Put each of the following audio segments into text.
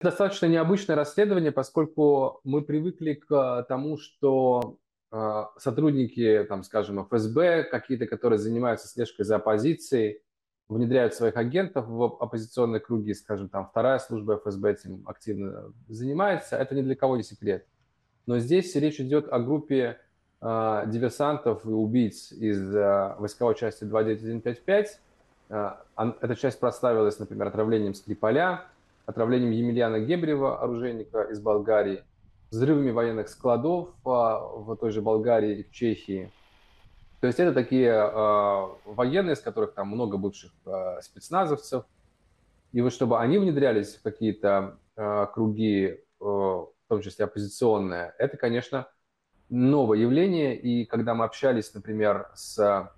Достаточно необычное расследование, поскольку мы привыкли к тому, что э, сотрудники, там, скажем, ФСБ, какие-то, которые занимаются слежкой за оппозицией, внедряют своих агентов в оппозиционные круги, скажем, там, вторая служба ФСБ этим активно занимается. Это ни для кого не секрет. Но здесь речь идет о группе э, диверсантов и убийц из э, войсковой части 29155. Э, эта часть прославилась, например, отравлением Скрипаля, отравлением Емельяна Гебрева, оружейника из Болгарии, взрывами военных складов а, в той же Болгарии и в Чехии. То есть это такие э, военные, из которых там много бывших э, спецназовцев. И вот чтобы они внедрялись в какие-то круги, в том числе оппозиционные, это, конечно, новое явление. И когда мы общались, например, с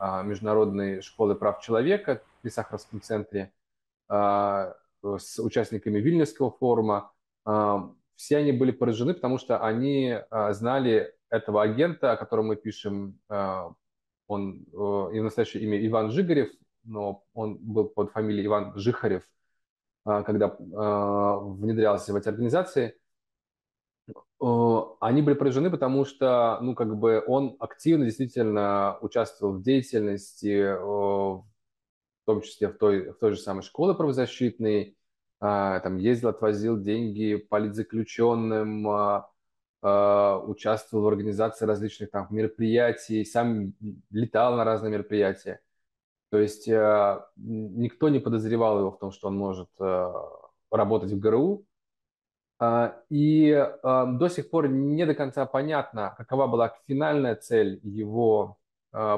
Международной школой прав человека при Сахаровском центре, с участниками Вильнюсского форума. А, все они были поражены, потому что они а, знали этого агента, о котором мы пишем. А, он, его настоящее имя Иван Жигарев, но он был под фамилией Иван Жихарев, когда внедрялся в эти организации. Они были поражены, потому что, ну, как бы он активно действительно участвовал в деятельности, том числе в той, в той же самой школе правозащитной, а, там ездил, отвозил деньги политзаключенным, а, а, участвовал в организации различных там мероприятий, сам летал на разные мероприятия. То есть никто не подозревал его в том, что он может работать в ГРУ. И до сих пор не до конца понятно, какова была финальная цель его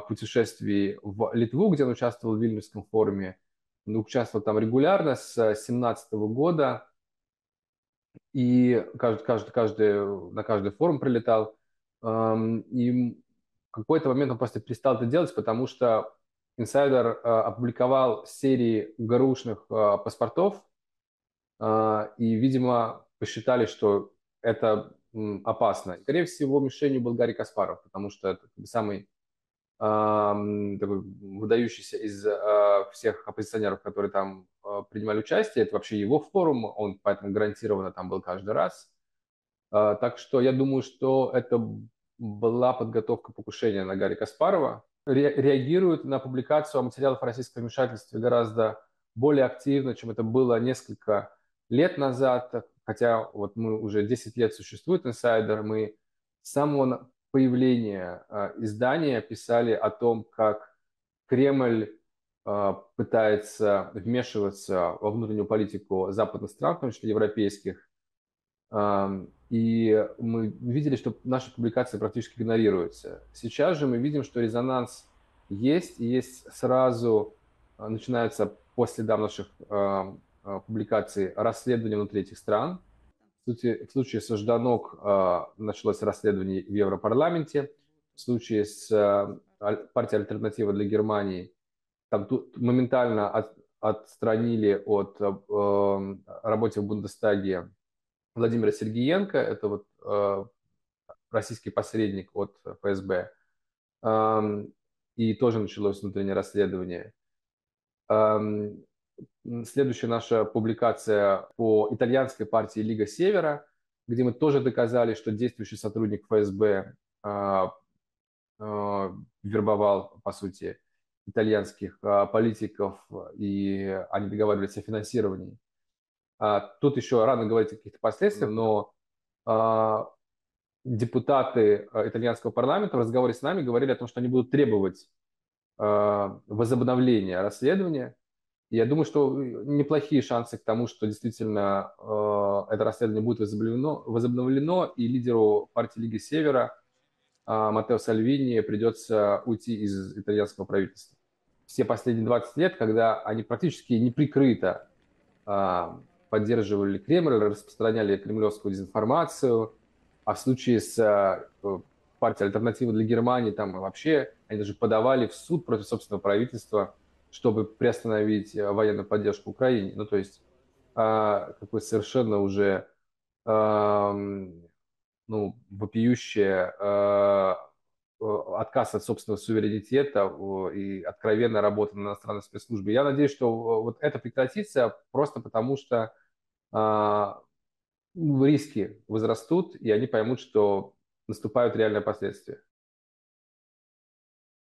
путешествий в Литву, где он участвовал в Вильнюсском форуме. Он участвовал там регулярно с 2017 года, и каждый, каждый, каждый, на каждый форум прилетал. И в какой-то момент он просто перестал это делать, потому что инсайдер а, опубликовал серии ГРУшных а, паспортов, и, видимо, посчитали, что это опасно. Скорее всего, мишенью был Гарри Каспаров, потому что это самый такой выдающийся из э, всех оппозиционеров, которые там э, принимали участие. Это вообще его форум, он поэтому гарантированно там был каждый раз. Э, так что я думаю, что это была подготовка покушения на Гарри Каспарова. Ре реагируют на публикацию о российском вмешательстве гораздо более активно, чем это было несколько лет назад. Хотя вот мы уже 10 лет существует инсайдер, мы с самого появления э, издания писали о том, как Кремль э, пытается вмешиваться во внутреннюю политику западных стран, в том числе европейских. И мы видели, что наши публикации практически игнорируются. Сейчас же мы видим, что резонанс есть, и есть сразу, э, начинается по следам наших публикаций расследования внутри этих стран – в случае, с Жданок э, началось расследование в Европарламенте. В случае с э, партией «Альтернатива для Германии» там тут моментально от, отстранили от э, работы в Бундестаге Владимира Сергеенко, это вот э, российский посредник от ФСБ, э, и тоже началось внутреннее расследование. Следующая наша публикация по итальянской партии Лига Севера, где мы тоже доказали, что действующий сотрудник ФСБ э, э, вербовал, по сути, итальянских э, политиков, и они договаривались о финансировании. А, тут еще рано говорить о каких-то последствиях, но э, депутаты итальянского парламента в разговоре с нами говорили о том, что они будут требовать э, возобновления расследования, я думаю, что неплохие шансы к тому, что действительно э, это расследование будет возобновлено, возобновлено, и лидеру партии Лиги Севера э, Матео Сальвини придется уйти из итальянского правительства. Все последние 20 лет, когда они практически неприкрыто э, поддерживали Кремль, распространяли кремлевскую дезинформацию, а в случае с э, партией «Альтернатива для Германии» там вообще они даже подавали в суд против собственного правительства – чтобы приостановить э, военную поддержку Украине. Ну, то есть а, какой совершенно уже ну, вопиющее а, отказ от собственного суверенитета и откровенная работа на иностранной спецслужбе. Я надеюсь, что вот это прекратится просто потому, что а, риски возрастут, и они поймут, что наступают реальные последствия.